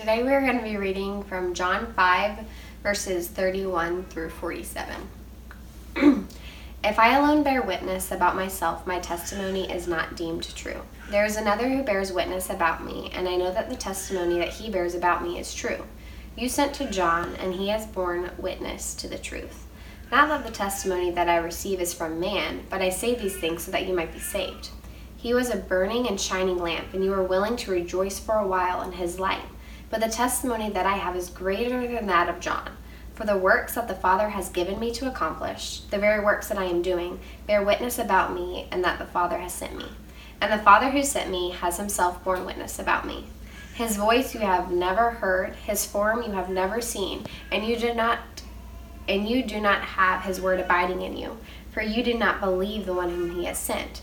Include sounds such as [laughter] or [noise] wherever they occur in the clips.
Today we are going to be reading from John 5, verses 31 through 47. [clears throat] if I alone bear witness about myself, my testimony is not deemed true. There is another who bears witness about me, and I know that the testimony that he bears about me is true. You sent to John, and he has borne witness to the truth. Not that the testimony that I receive is from man, but I say these things so that you might be saved. He was a burning and shining lamp, and you were willing to rejoice for a while in his light. But the testimony that I have is greater than that of John. For the works that the Father has given me to accomplish, the very works that I am doing, bear witness about me and that the Father has sent me. And the Father who sent me has himself borne witness about me. His voice you have never heard, his form you have never seen, and you do not and you do not have his word abiding in you, for you do not believe the one whom he has sent.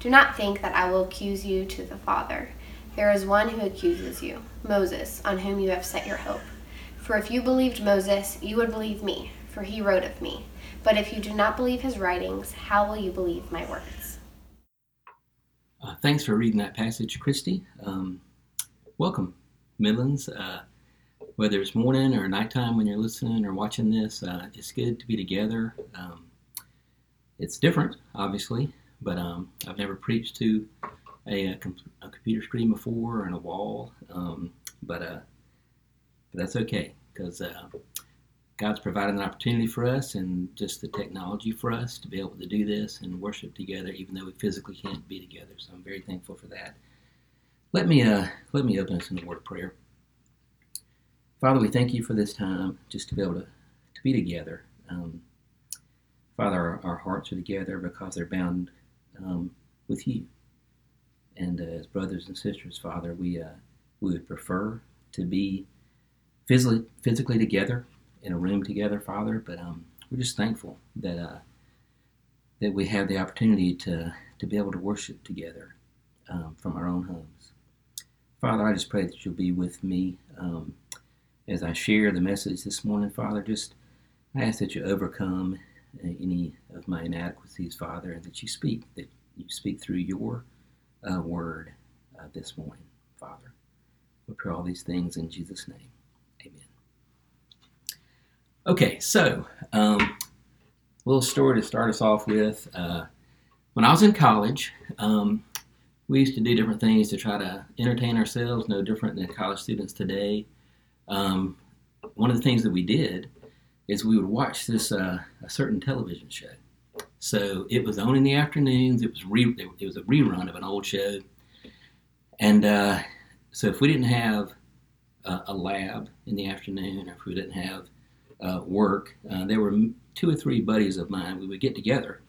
Do not think that I will accuse you to the Father. There is one who accuses you, Moses, on whom you have set your hope. For if you believed Moses, you would believe me, for he wrote of me. But if you do not believe his writings, how will you believe my words? Uh, thanks for reading that passage, Christy. Um, welcome, Midlands. Uh, whether it's morning or nighttime when you're listening or watching this, uh, it's good to be together. Um, it's different, obviously. But um, I've never preached to a, a, a, computer screen before and a wall. Um, but, uh, but that's okay because uh, God's provided an opportunity for us and just the technology for us to be able to do this and worship together, even though we physically can't be together. So I'm very thankful for that. Let me uh, let me open us in a word of prayer. Father, we thank you for this time just to be able to, to be together. Um, Father, our, our, hearts are together because they're bound um, with you. And uh, as brothers and sisters, Father, we uh, we would prefer to be physically physically together in a room together, Father. But um, we're just thankful that uh, that we have the opportunity to to be able to worship together um, from our own homes. Father, I just pray that you'll be with me um, as I share the message this morning, Father. Just I ask that you overcome any of my inadequacies, Father, and that you speak, that you speak through your uh, word uh, this morning, Father. We pray all these things in Jesus' name. Amen. Okay, so um, little story to start us off with. Uh, when I was in college, um, we used to do different things to try to entertain ourselves, no different than college students today. Um, one of the things that we did is we would watch this uh, a certain television show. So it was on in the afternoons. It was re- it was a rerun of an old show, and uh, so if we didn't have uh, a lab in the afternoon, or if we didn't have uh, work, uh, there were two or three buddies of mine. We would get together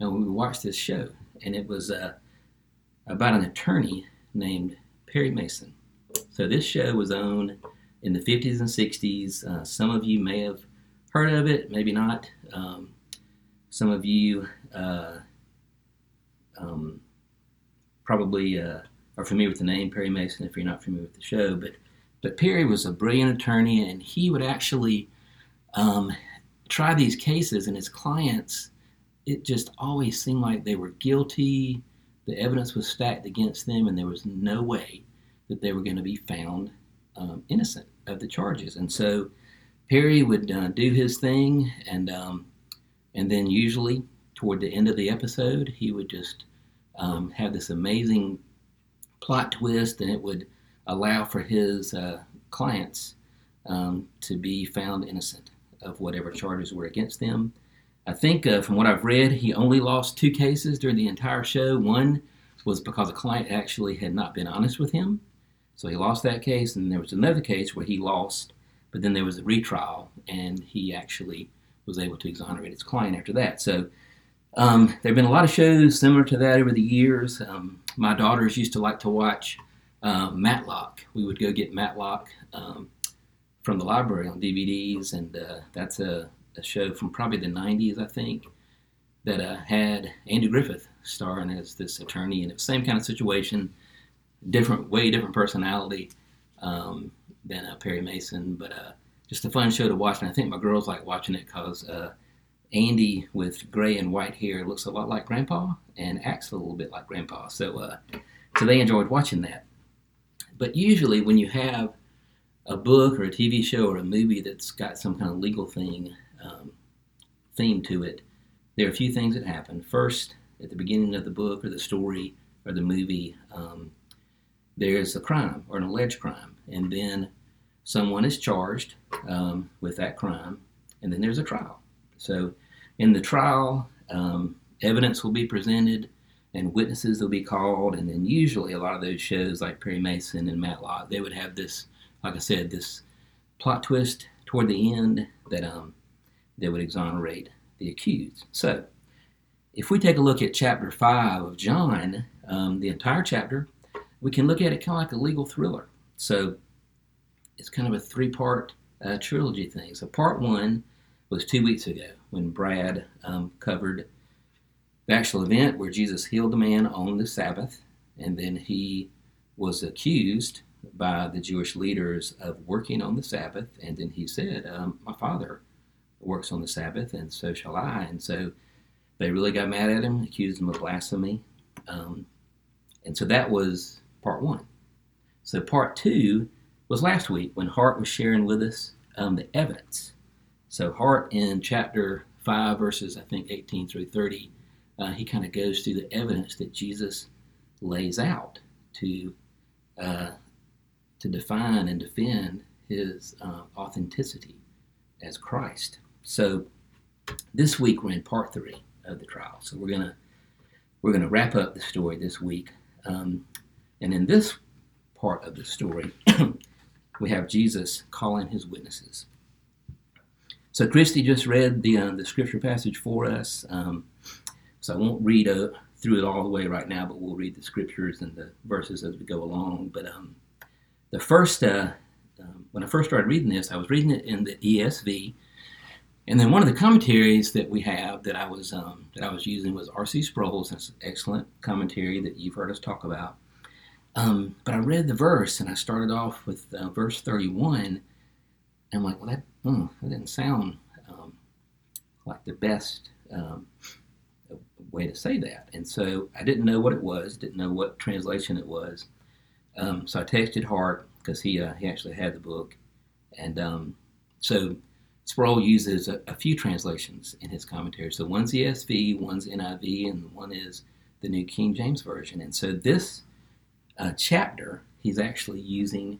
and we would watch this show, and it was uh, about an attorney named Perry Mason. So this show was on in the 50s and 60s. Uh, some of you may have heard of it, maybe not. Um, some of you uh, um, probably uh, are familiar with the name Perry Mason if you're not familiar with the show, but but Perry was a brilliant attorney, and he would actually um, try these cases, and his clients, it just always seemed like they were guilty. The evidence was stacked against them, and there was no way that they were going to be found um, innocent of the charges. And so Perry would uh, do his thing, and um, and then usually toward the end of the episode, he would just um, have this amazing plot twist, and it would allow for his uh, clients um, to be found innocent of whatever charges were against them. I think, uh, from what I've read, he only lost two cases during the entire show. One was because a client actually had not been honest with him, so he lost that case, and there was another case where he lost but then there was a retrial, and he actually was able to exonerate his client after that. So um, there have been a lot of shows similar to that over the years. Um, my daughters used to like to watch uh, Matlock. We would go get Matlock um, from the library on DVDs, and uh, that's a, a, show from probably the 90s, I think, that uh, had Andy Griffith starring as this attorney, and the same kind of situation, different, way different personality um, than uh, Perry Mason, but uh, just a fun show to watch. And I think my girls like watching it because uh, Andy with gray and white hair looks a lot like Grandpa and acts a little bit like Grandpa. So, uh, so they enjoyed watching that. But usually, when you have a book or a TV show or a movie that's got some kind of legal thing um, theme to it, there are a few things that happen. First, at the beginning of the book or the story or the movie, um, there's a crime or an alleged crime, and then someone is charged um, with that crime, and then there's a trial. So, in the trial, um, evidence will be presented and witnesses will be called, and then usually a lot of those shows like Perry Mason and Matlock, they would have this, like I said, this plot twist toward the end that um, would exonerate the accused. So, if we take a look at chapter five of John, um, the entire chapter, we can look at it kind of like a legal thriller. So, it's kind of a three-part uh, trilogy thing. So, part one was two weeks ago when Brad um, covered the actual event where Jesus healed a man on the Sabbath, and then he was accused by the Jewish leaders of working on the Sabbath, and then he said, um, "My Father works on the Sabbath, and so shall I." And so they really got mad at him, accused him of blasphemy, um, and so that was part one. So part two was last week when Hart was sharing with us um, the evidence. So Hart in chapter five, verses I think 18 through 30 uh, he kind of goes through the evidence that Jesus lays out to uh, to define and defend his uh, authenticity as Christ. So this week we're in part three of the trial. So we're gonna we're gonna wrap up the story this week, um, and in this part of the story, [clears throat] we have Jesus calling his witnesses. So Christy just read the uh, the scripture passage for us. Um, so I won't read through it all the way right now, but we'll read the scriptures and the verses as we go along. But um, the first, uh, um, when I first started reading this, I was reading it in the ESV, and then one of the commentaries that we have that I was um, that I was using was R.C. Sproul's excellent commentary that you've heard us talk about. Um, but I read the verse and I started off with uh, verse 31, and I'm like, well, that, hmm, that didn't sound um, like the best um, way to say that. And so I didn't know what it was, didn't know what translation it was. Um, so I texted Hart because he uh, he actually had the book, and um, so Sproul uses a, a, few translations in his commentary. So one's ESV, one's NIV, and one is the New King James Version. And so this uh, chapter, he's actually using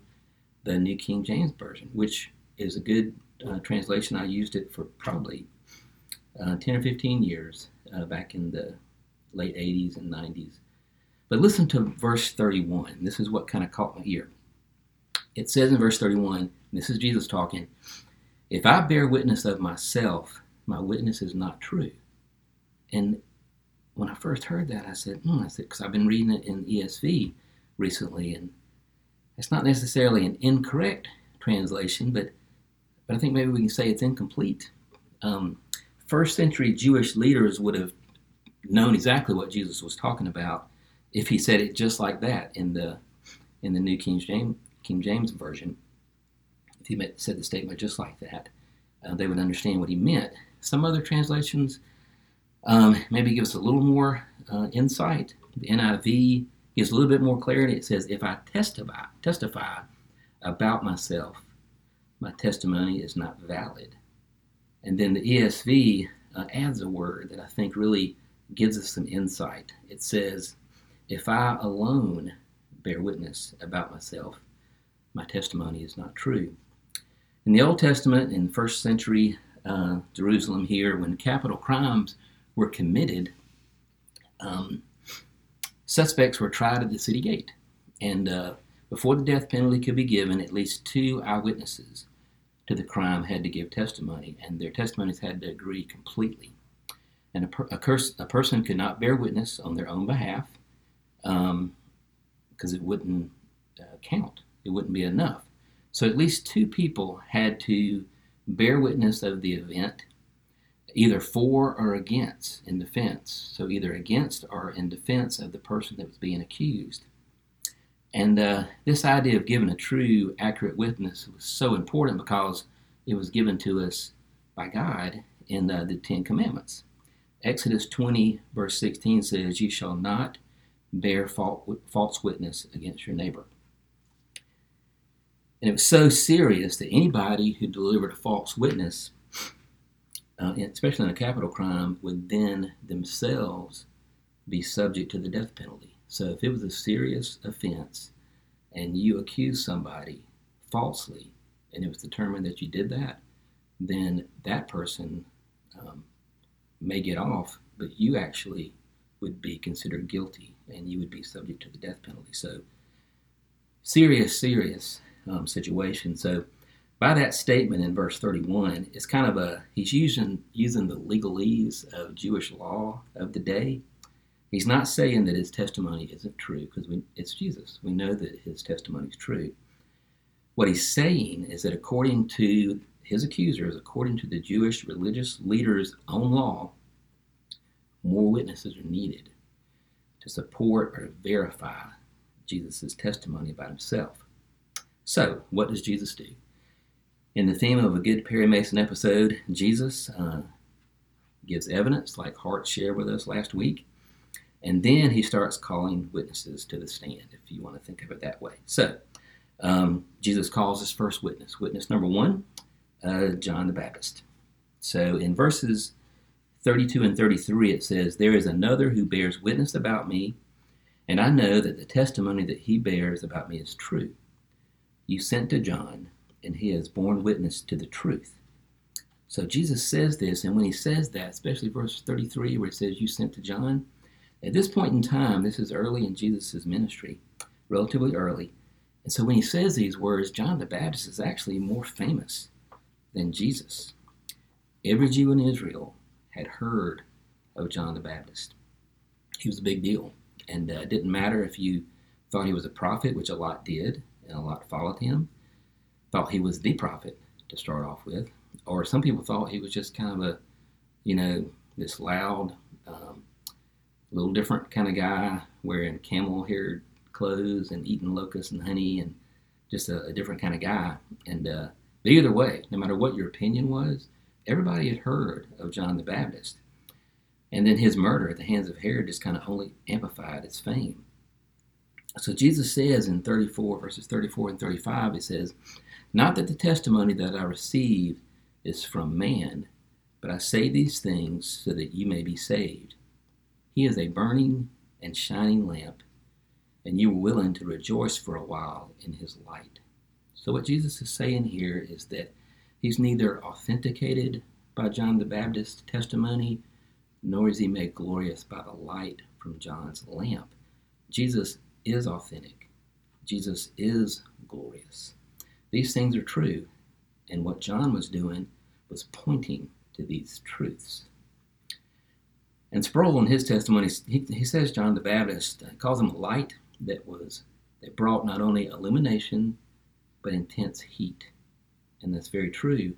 the New King James Version, which is a good uh, translation. I used it for probably uh, 10 or 15 years uh, back in the late 80s and 90s. But listen to verse 31. This is what kind of caught my ear. It says in verse 31, this is Jesus talking, if I bear witness of myself, my witness is not true. And when I first heard that, I said, hmm, I said, because I've been reading it in ESV recently, and it's not necessarily an incorrect translation, but but I think maybe we can say it's incomplete. Um, first century Jewish leaders would have known exactly what Jesus was talking about if he said it just like that in the in the New King James King James version. If he said the statement just like that, uh, they would understand what he meant. Some other translations um, maybe give us a little more uh, insight. The NIV gives a little bit more clarity. It says, "If I testify testify about myself, my testimony is not valid." And then the ESV uh, adds a word that I think really gives us some insight. It says, If I alone bear witness about myself, my testimony is not true. In the Old Testament, in first century uh, Jerusalem here, when capital crimes were committed, um, suspects were tried at the city gate. And uh, before the death penalty could be given, at least two eyewitnesses to the crime had to give testimony, and their testimonies had to agree completely. And a, per, a, curse, a person could not bear witness on their own behalf because um, it wouldn't uh, count. It wouldn't be enough. So at least two people had to bear witness of the event, either for or against in defense. So either against or in defense of the person that was being accused. And uh, this idea of giving a true, accurate witness was so important because it was given to us by God in uh, the Ten Commandments. Exodus 20, verse 16 says, You shall not bear false witness against your neighbor. And it was so serious that anybody who delivered a false witness, uh, especially in a capital crime, would then themselves be subject to the death penalty. So if it was a serious offense and you accuse somebody falsely, and it was determined that you did that, then that person um, may get off, but you actually would be considered guilty and you would be subject to the death penalty. So, serious, serious um, situation. So, by that statement in verse 31, it's kind of a he's using using the legalese of Jewish law of the day. He's not saying that his testimony isn't true because it's Jesus. We know that his testimony is true. What he's saying is that according to his accusers, according to the Jewish religious leaders' own law, more witnesses are needed to support or to verify Jesus' testimony about himself. So, what does Jesus do? In the theme of a good Perry Mason episode, Jesus uh, gives evidence, like Hart shared with us last week, and then he starts calling witnesses to the stand, if you want to think of it that way. So, um, Jesus calls his first witness. Witness number one uh, John the Baptist. So in verses 32 and 33, it says, There is another who bears witness about me, and I know that the testimony that he bears about me is true. You sent to John, and he has borne witness to the truth. So Jesus says this, and when he says that, especially verse 33, where it says, You sent to John, at this point in time, this is early in Jesus' ministry, relatively early. And so when he says these words, John the Baptist is actually more famous than Jesus. Every Jew in Israel had heard of John the Baptist. He was a big deal. And uh, it didn't matter if you thought he was a prophet, which a lot did, and a lot followed him, thought he was the prophet to start off with, or some people thought he was just kind of a, you know, this loud, um, little different kind of guy wearing camel haired clothes and eating locusts and honey and just a, a different kind of guy. And uh, but either way, no matter what your opinion was, everybody had heard of John the Baptist. And then his murder at the hands of Herod just kind of only amplified its fame. So Jesus says in 34, verses 34 and 35, he says, Not that the testimony that I receive is from man, but I say these things so that you may be saved. He is a burning and shining lamp, and you are willing to rejoice for a while in his light. So, what Jesus is saying here is that he's neither authenticated by John the Baptist's testimony, nor is he made glorious by the light from John's lamp. Jesus is authentic, Jesus is glorious. These things are true, and what John was doing was pointing to these truths. And Sproul, in his testimony, he, he says John the Baptist calls him a light that was that brought not only illumination but intense heat. And that's very true.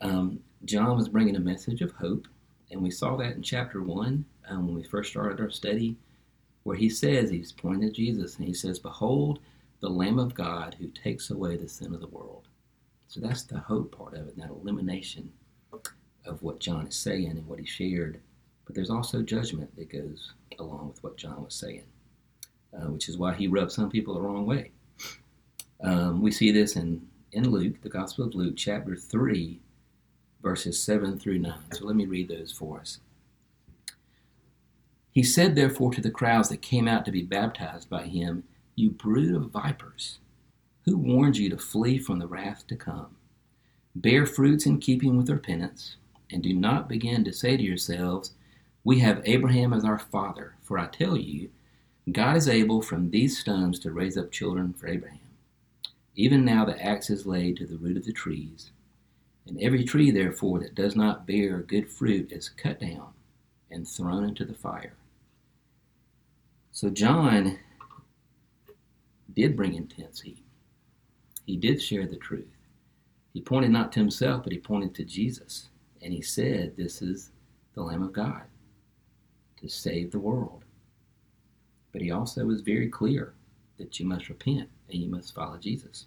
Um, John was bringing a message of hope, and we saw that in chapter 1 um, when we first started our study, where he says, he's pointing at Jesus, and he says, Behold, the Lamb of God who takes away the sin of the world. So that's the hope part of it, that elimination of what John is saying and what he shared. But there's also judgment that goes along with what John was saying, uh, which is why he rubbed some people the wrong way. Um, we see this in, in Luke, the Gospel of Luke, chapter 3, verses 7 through 9. So let me read those for us. He said, therefore, to the crowds that came out to be baptized by him, You brood of vipers, who warned you to flee from the wrath to come? Bear fruits in keeping with repentance, and do not begin to say to yourselves, We have Abraham as our father, for I tell you, God is able from these stones to raise up children for Abraham. Even now the axe is laid to the root of the trees. And every tree, therefore, that does not bear good fruit is cut down and thrown into the fire. So John did bring intense heat. he did share the truth. He pointed not to himself, but he pointed to Jesus. And he said, This is the Lamb of God to save the world. But he also was very clear that you must repent and you must follow Jesus.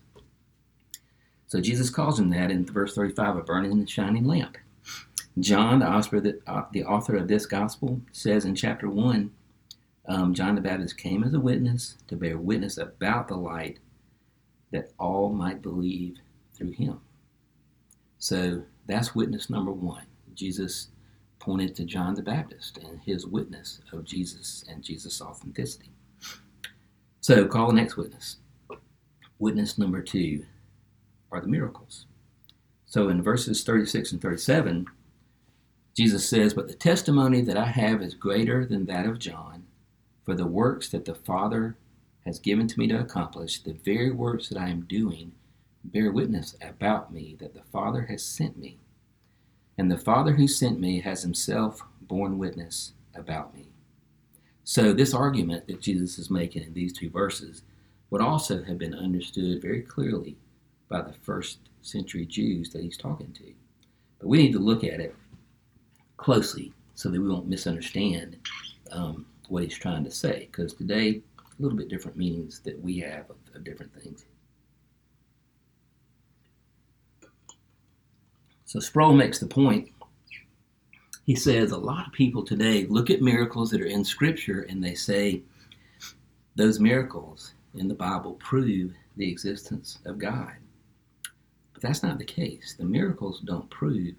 So Jesus calls him that in verse 35, a burning and shining lamp. John, the author, uh, the author of this gospel, says in chapter 1 um, John the Baptist came as a witness to bear witness about the light that all might believe through him. So that's witness number one. Jesus pointed to John the Baptist and his witness of Jesus and Jesus' authenticity. So call the next witness. Witness number two are the miracles. So in verses 36 and 37, Jesus says, But the testimony that I have is greater than that of John, for the works that the Father has given to me to accomplish, the very works that I am doing, bear witness about me that the Father has sent me. And the Father who sent me has himself borne witness about me. So, this argument that Jesus is making in these two verses would also have been understood very clearly by the first century Jews that he's talking to. But we need to look at it closely so that we won't misunderstand um, what he's trying to say, because today, a little bit different meanings that we have of, of different things. So Sproul makes the point. He says a lot of people today look at miracles that are in Scripture and they say those miracles in the Bible prove the existence of God. But that's not the case. The miracles don't prove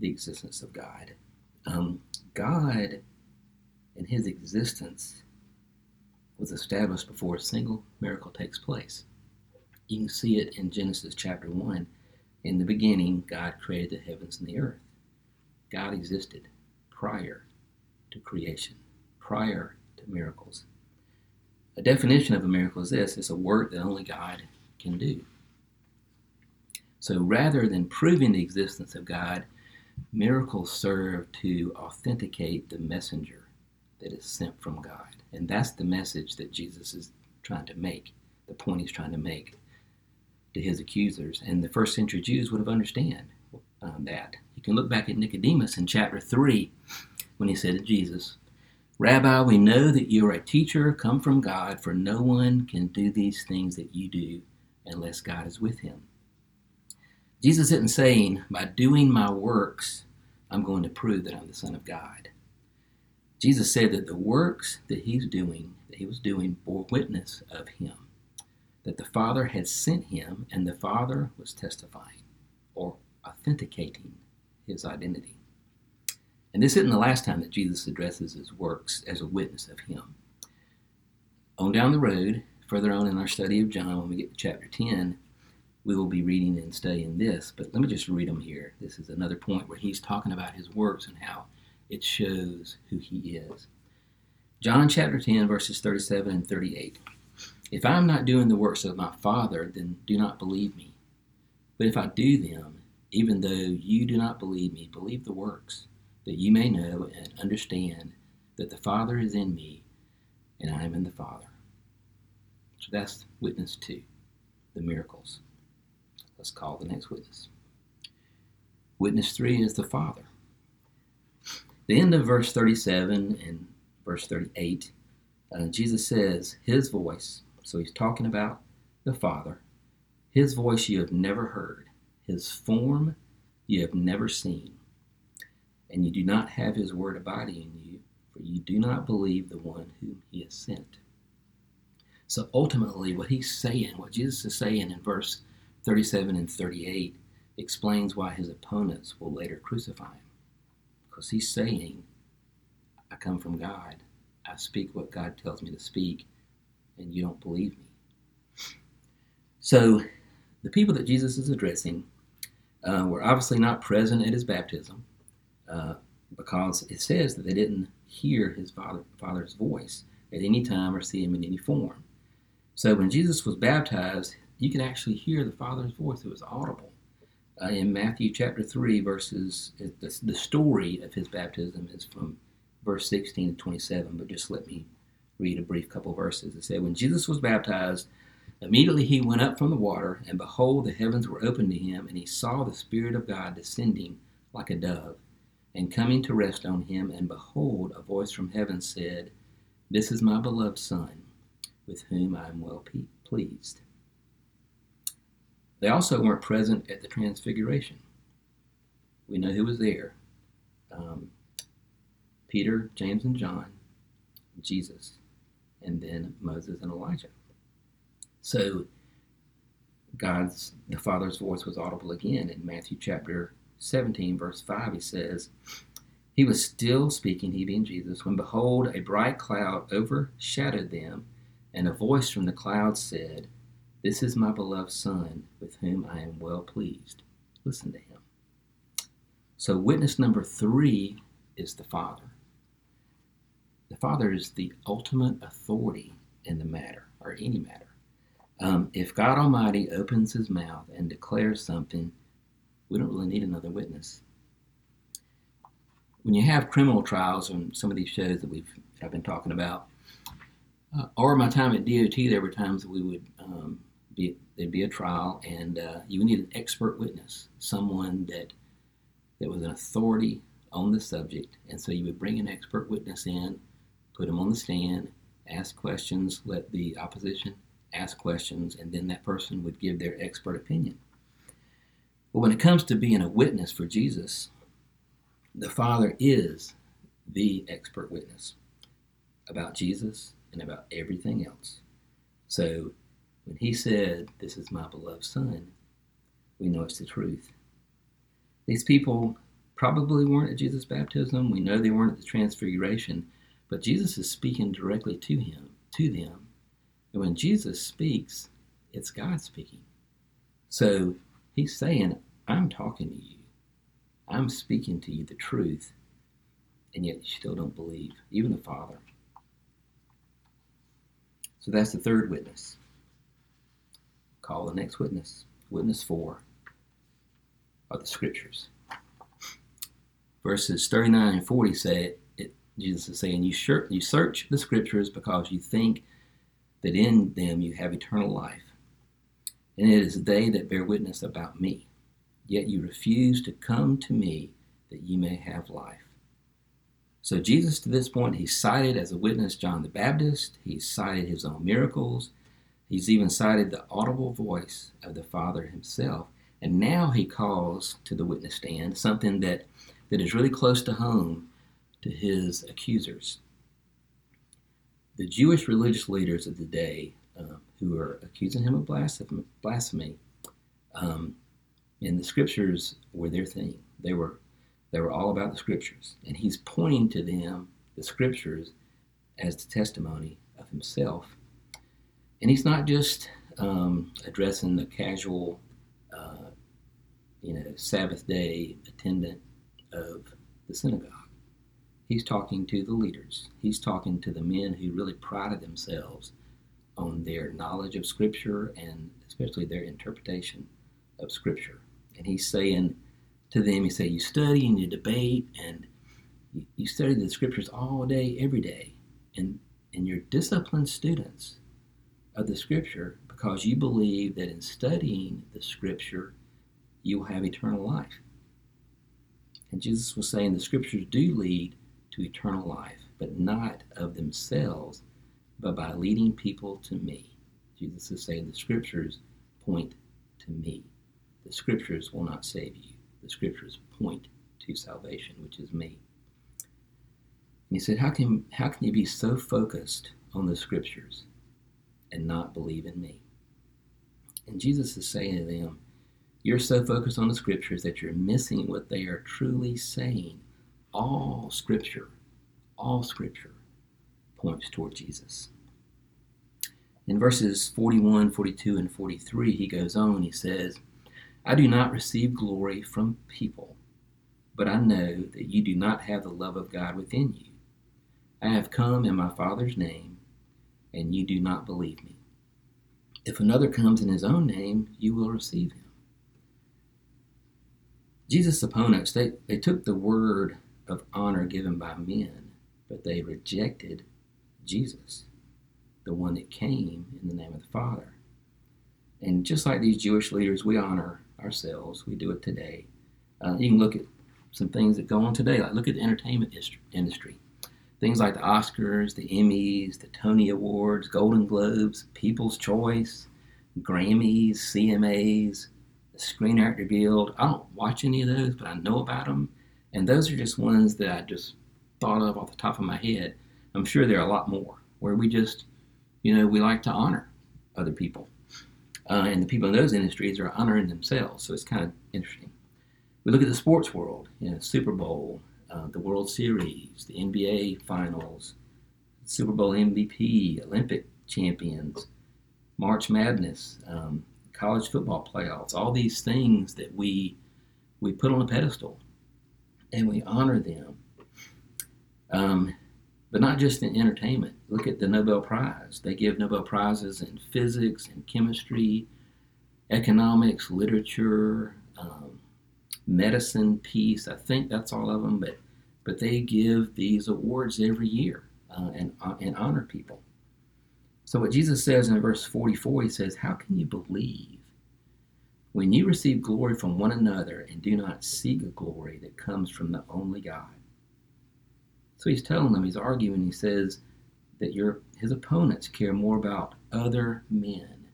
the existence of God. Um, God and his existence was established before a single miracle takes place. You can see it in Genesis chapter 1 in the beginning, God created the heavens and the earth. God existed prior to creation, prior to miracles. A definition of a miracle is this it's a work that only God can do. So rather than proving the existence of God, miracles serve to authenticate the messenger that is sent from God. And that's the message that Jesus is trying to make, the point he's trying to make to his accusers. And the first century Jews would have understood um, that. You can look back at Nicodemus in chapter 3 when he said to Jesus, Rabbi, we know that you are a teacher come from God, for no one can do these things that you do unless God is with him. Jesus isn't saying, by doing my works, I'm going to prove that I'm the Son of God. Jesus said that the works that he's doing, that he was doing, bore witness of him that the Father had sent him, and the Father was testifying or authenticating his identity. And this isn't the last time that Jesus addresses his works as a witness of him. On down the road, further on in our study of John, when we get to chapter 10, we will be reading and studying this. But let me just read them here. This is another point where he's talking about his works and how it shows who he is. John chapter 10, verses 37 and 38. If I am not doing the works of my Father, then do not believe me. But if I do them, even though you do not believe me, believe the works, that you may know and understand that the Father is in me and I am in the Father. So that's witness two, the miracles. Let's call the next witness. Witness three is the Father. The end of verse 37 and verse 38, uh, Jesus says, His voice so he's talking about the Father. His voice you have never heard, his form you have never seen. And you do not have his word abiding in you, for you do not believe the one whom he has sent. So ultimately, what he's saying, what Jesus is saying in verse 37 and 38, explains why his opponents will later crucify him. Because he's saying, I come from God. I speak what God tells me to speak and you don't believe me. So, the people that Jesus is addressing uh, were obviously not present at his baptism uh, because it says that they didn't hear his father, father's voice at any time or see him in any form. So, when Jesus was baptized, you could actually hear the Father's voice. It was audible. Uh, in Matthew chapter 3, verses, the, the story of his baptism is from verse 16 to 27, but just let me read a brief couple verses. It said, When Jesus was baptized, Immediately he went up from the water, and behold, the heavens were opened to him, and he saw the Spirit of God descending like a dove, and coming to rest on him. And behold, a voice from heaven said, This is my beloved Son, with whom I am well pleased. They also weren't present at the Transfiguration. We know who was there um, Peter, James, and John, Jesus, and then Moses and Elijah. So God's the Father's voice was audible again in Matthew chapter 17, verse 5. He says, He was still speaking, he being Jesus, when behold, a bright cloud overshadowed them, and a voice from the cloud said, This is my beloved Son, with whom I am well pleased. Listen to him. So, witness number three is the Father. The Father is the ultimate authority in the matter, or any matter. Um, if God Almighty opens his mouth and declares something, we don't really need another witness. When you have criminal trials on some of these shows that we've I've been talking about, uh, or my time at DOT, there were times we would um, be there'd be a trial, and uh, you would need an expert witness, someone that that was an authority on the subject, and so you would bring an expert witness in, put him on the stand, ask questions, let the opposition ask questions, and then that person would give their expert opinion. But when it comes to being a witness for Jesus, the Father is the expert witness about Jesus and about everything else. So when he said, This is my beloved Son, we know it's the truth. These people probably weren't at Jesus' baptism. We know they weren't at the transfiguration, but Jesus is speaking directly to him, to them, and when Jesus speaks, it's God speaking. So he's saying, I'm talking to you. I'm speaking to you the truth, and yet you still don't believe, even the Father. So that's the third witness. Call the next witness. Witness four are the scriptures. Verses 39 and 40 say, it, Jesus is saying, you, you search the scriptures because you think that in them you have eternal life. And it is they that bear witness about me. Yet you refuse to come to me that ye may have life. So, Jesus, to this point, he's cited as a witness John the Baptist. He's cited his own miracles. He's even cited the audible voice of the Father himself. And now he calls to the witness stand something that, that is really close to home to his accusers the Jewish religious leaders of the day uh, who were accusing him of blasphemy, um, and the scriptures were their thing. They were they were all about the scriptures, and he's pointing to them the scriptures as the testimony of himself. And he's not just um, addressing the casual, uh, you know, Sabbath day attendant of the synagogue. He's talking to the leaders. He's talking to the men who really prided themselves on their knowledge of Scripture and especially their interpretation of Scripture. And he's saying to them, he say, you study and you debate and you study the Scriptures all day, every day, and and you're disciplined students of the Scripture because you believe that in studying the Scripture, you'll have eternal life. And Jesus was saying the Scriptures do lead to eternal life, but not of themselves, but by leading people to me. Jesus is saying the scriptures point to me. The scriptures will not save you. The scriptures point to salvation, which is me. And he said, How can, how can you be so focused on the scriptures and not believe in me? And Jesus is saying to them, You're so focused on the scriptures that you're missing what they are truly saying all scripture, all scripture points toward Jesus. In verses 41, 42, and 43, he goes on, he says, I do not receive glory from people, but I know that you do not have the love of God within you. I have come in my Father's name, and you do not believe me. If another comes in his own name, you will receive him. Jesus' opponents, they, they took the word of honor given by men, but they rejected Jesus, the one that came in the name of the Father. And just like these Jewish leaders, we honor ourselves. We do it today. Uh, you can look at some things that go on today. Like look at the entertainment industry. Things like the Oscars, the Emmys, the Tony Awards, Golden Globes, People's Choice, Grammys, CMAs, the Screen Actor Guild. I don't watch any of those, but I know about them. And those are just ones that I just thought of off the top of my head. I'm sure there are a lot more where we just, you know, we like to honor other people. Uh, and the people in those industries are honoring themselves. So it's kind of interesting. We look at the sports world, you know, Super Bowl, uh, the World Series, the NBA Finals, Super Bowl MVP, Olympic champions, March Madness, um, college football playoffs, all these things that we we put on a pedestal and we honor them. Um, but not just in entertainment. Look at the Nobel Prize. They give Nobel Prizes in physics and chemistry, economics, literature, um, medicine, peace. I think that's all of them, but but they give these awards every year uh, and uh, and honor people. So what Jesus says in verse 44, he says, "How can you believe when you receive glory from one another and do not seek a glory that comes from the only God?" So he's telling them, he's arguing, he says that your his opponents care more about other men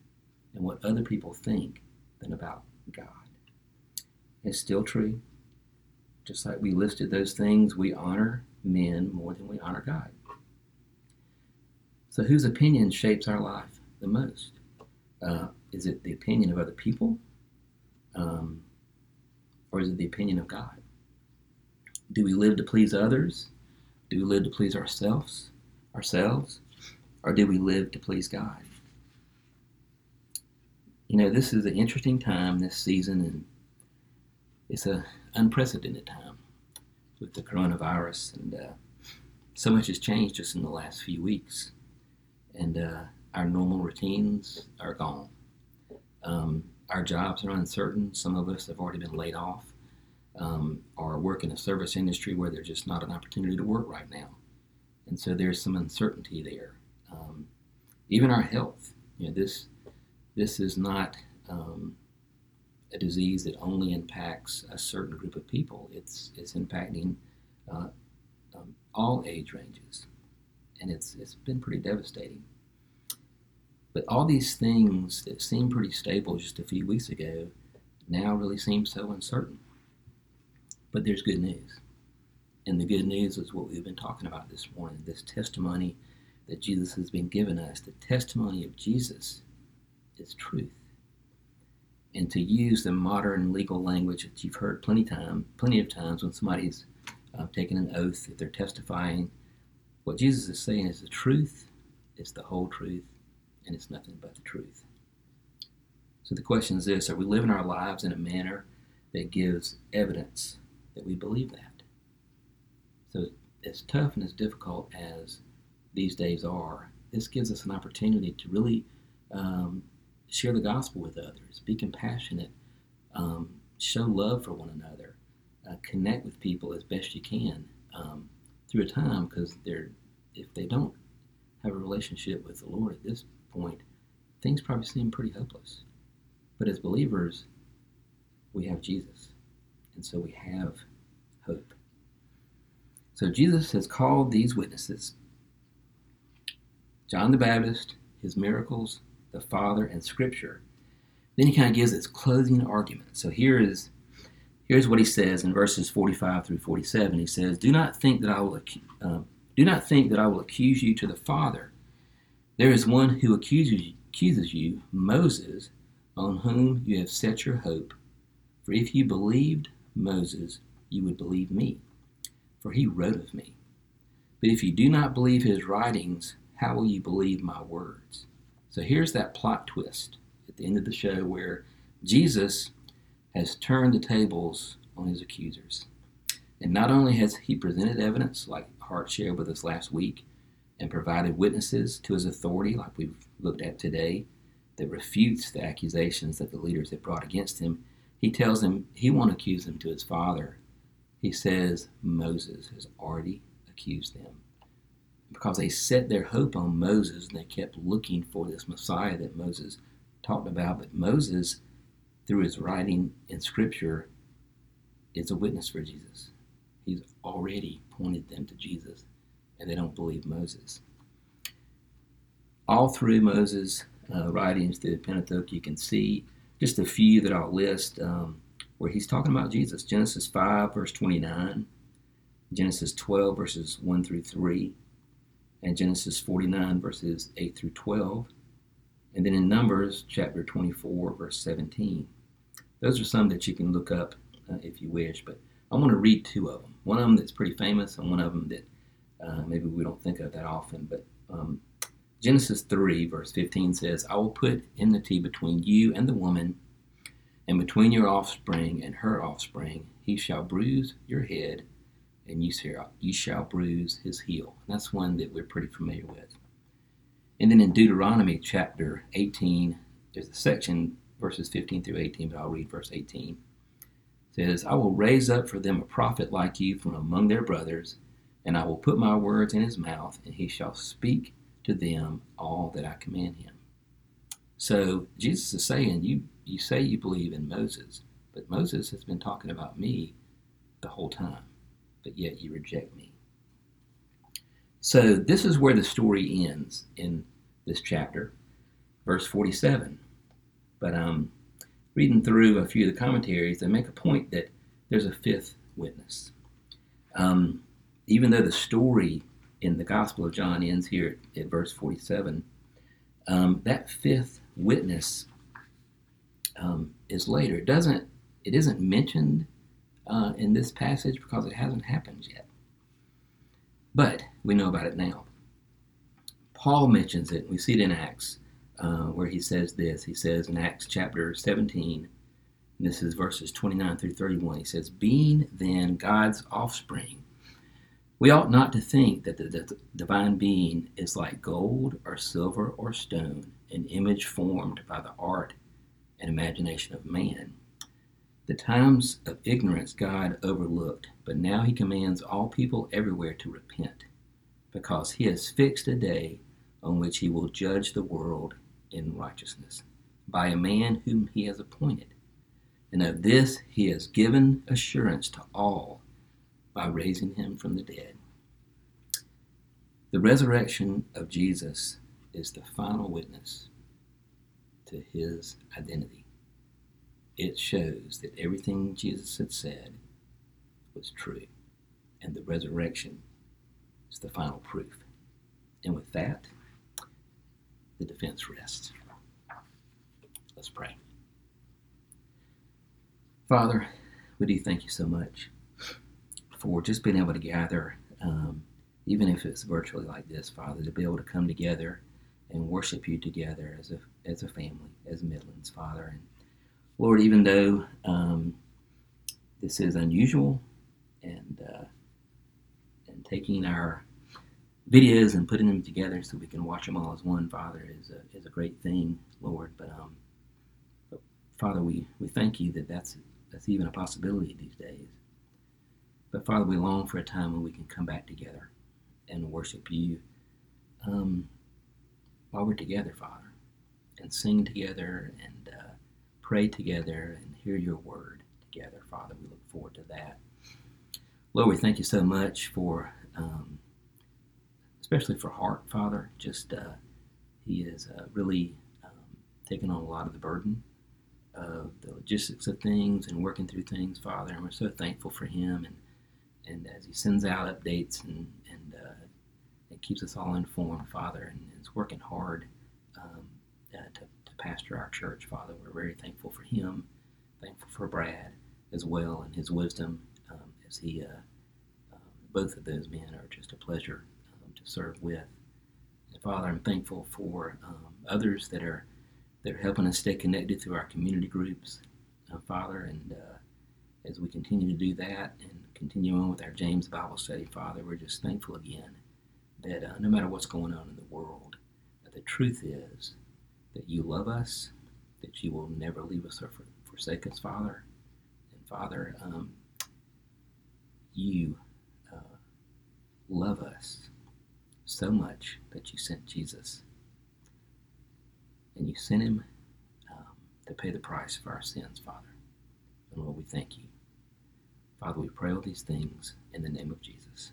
and what other people think than about God. It's still true. Just like we listed those things, we honor men more than we honor God. So, whose opinion shapes our life the most? Uh, is it the opinion of other people? Um, or is it the opinion of God? Do we live to please others? Do we live to please ourselves, ourselves, or do we live to please God? You know, this is an interesting time this season, and it's an unprecedented time with the coronavirus, and uh, so much has changed just in the last few weeks, and uh, our normal routines are gone. Um, our jobs are uncertain. Some of us have already been laid off um, or work in a service industry where there's just not an opportunity to work right now. And so there's some uncertainty there. Um, even our health, you know, this this is not um, a disease that only impacts a certain group of people. It's it's impacting uh, um, all age ranges, and it's it's been pretty devastating. But all these things that seemed pretty stable just a few weeks ago now really seem so uncertain. But there's good news. And the good news is what we've been talking about this morning this testimony that Jesus has been given us. The testimony of Jesus is truth. And to use the modern legal language that you've heard plenty time, plenty of times when somebody's uh, taken an oath, if they're testifying, what Jesus is saying is the truth, it's the whole truth, and it's nothing but the truth. So the question is this Are we living our lives in a manner that gives evidence that we believe that. So, as tough and as difficult as these days are, this gives us an opportunity to really um, share the gospel with others, be compassionate, um, show love for one another, uh, connect with people as best you can um, through a time because they're if they don't have a relationship with the Lord at this point, things probably seem pretty hopeless. But as believers, we have Jesus. And so we have hope. So Jesus has called these witnesses John the Baptist, his miracles, the Father, and Scripture. Then he kind of gives his closing argument. So here is here's what he says in verses 45 through 47. He says, "Do not think that I will uh, do not think that I will accuse you to the Father. There is one who accuses accuses you, Moses, on whom you have set your hope. For if you believed Moses, you would believe me, for he wrote of me. But if you do not believe his writings, how will you believe my words? So here's that plot twist at the end of the show where Jesus has turned the tables on his accusers. And not only has he presented evidence, like Hart shared with us last week, and provided witnesses to his authority, like we've looked at today, that refutes the accusations that the leaders have brought against him, he tells him he won't accuse them to his father. He says Moses has already accused them because they set their hope on Moses and they kept looking for this Messiah that Moses talked about, but Moses, through his writing in Scripture, is a witness for Jesus. He's already pointed them to Jesus, and they don't believe Moses. All through Moses' uh, writings, the Pentateuch, you can see just a few that I'll list um, where he's talking about Jesus. Genesis 5, verse 29, Genesis 12, verses 1 through 3, and Genesis 49, verses 8 through 12. And then in Numbers chapter 24, verse 17. Those are some that you can look up uh, if you wish, but I want to read two of them. One of them that's pretty famous, and one of them that uh, maybe we don't think of that often. But um, Genesis 3, verse 15 says, I will put enmity between you and the woman, and between your offspring and her offspring. He shall bruise your head, and you shall, you shall bruise his heel. And that's one that we're pretty familiar with. And then in Deuteronomy chapter 18, there's a section, verses 15 through 18, but I'll read verse 18. It says, I will raise up for them a prophet like you from among their brothers, and I will put my words in his mouth, and he shall speak to them all that I command him. So Jesus is saying, you, you say you believe in Moses, but Moses has been talking about me the whole time, but yet you reject me. So this is where the story ends in this chapter, verse 47. But um, reading through a few of the commentaries, they make a point that there's a fifth witness. Um, even though the story in the Gospel of John ends here at, at verse 47, um, that fifth witness um, is later. It doesn't. It isn't mentioned uh, in this passage because it hasn't happened yet. But we know about it now. Paul mentions it. We see it in Acts, uh, where he says this. He says in Acts chapter 17, and this is verses 29 through 31. He says, "Being then God's offspring." We ought not to think that the divine being is like gold or silver or stone, an image formed by the art and imagination of man. The times of ignorance God overlooked, but now he commands all people everywhere to repent, because he has fixed a day on which he will judge the world in righteousness by a man whom he has appointed. And of this he has given assurance to all by raising him from the dead. The resurrection of Jesus is the final witness to his identity. It shows that everything Jesus had said was true, and the resurrection is the final proof. And with that, the defense rests. Let's pray. Father, we do thank you so much for just being able to gather, um, even if it's virtually like this, Father, to be able to come together and worship you together as a as a family, as Midlands, Father. And Lord, even though um, this is unusual, and uh, and taking our videos and putting them together so we can watch them all as one, Father, is a, is a great thing, Lord. But, um, but Father, we, we thank you that that's that's even a possibility these days. But Father, we long for a time when we can come back together and worship you um, while we're together, Father, and sing together and uh, pray together and hear your word together, Father. We look forward to that. Lord, we thank you so much for, um, especially for Hart, Father. Just uh, he is uh, really um, taking on a lot of the burden of the logistics of things and working through things, Father. And we're so thankful for him and and as he sends out updates and and uh, it keeps us all informed, Father, and is working hard um, uh, to, to pastor our church, Father. We're very thankful for him, thankful for Brad as well and his wisdom um, as he. Uh, um, both of those men are just a pleasure um, to serve with. And Father, I'm thankful for um, others that are that are helping us stay connected through our community groups, uh, Father, and uh, as we continue to do that and continue on with our James Bible study, Father, we're just thankful again that uh, no matter what's going on in the world, the truth is that you love us, that you will never leave us or forsake us, Father. And Father, um, you uh, love us so much that you sent Jesus. And you sent him to pay the price for our sins, Father. And Lord, we thank you. Father, we pray all these things in the name of Jesus.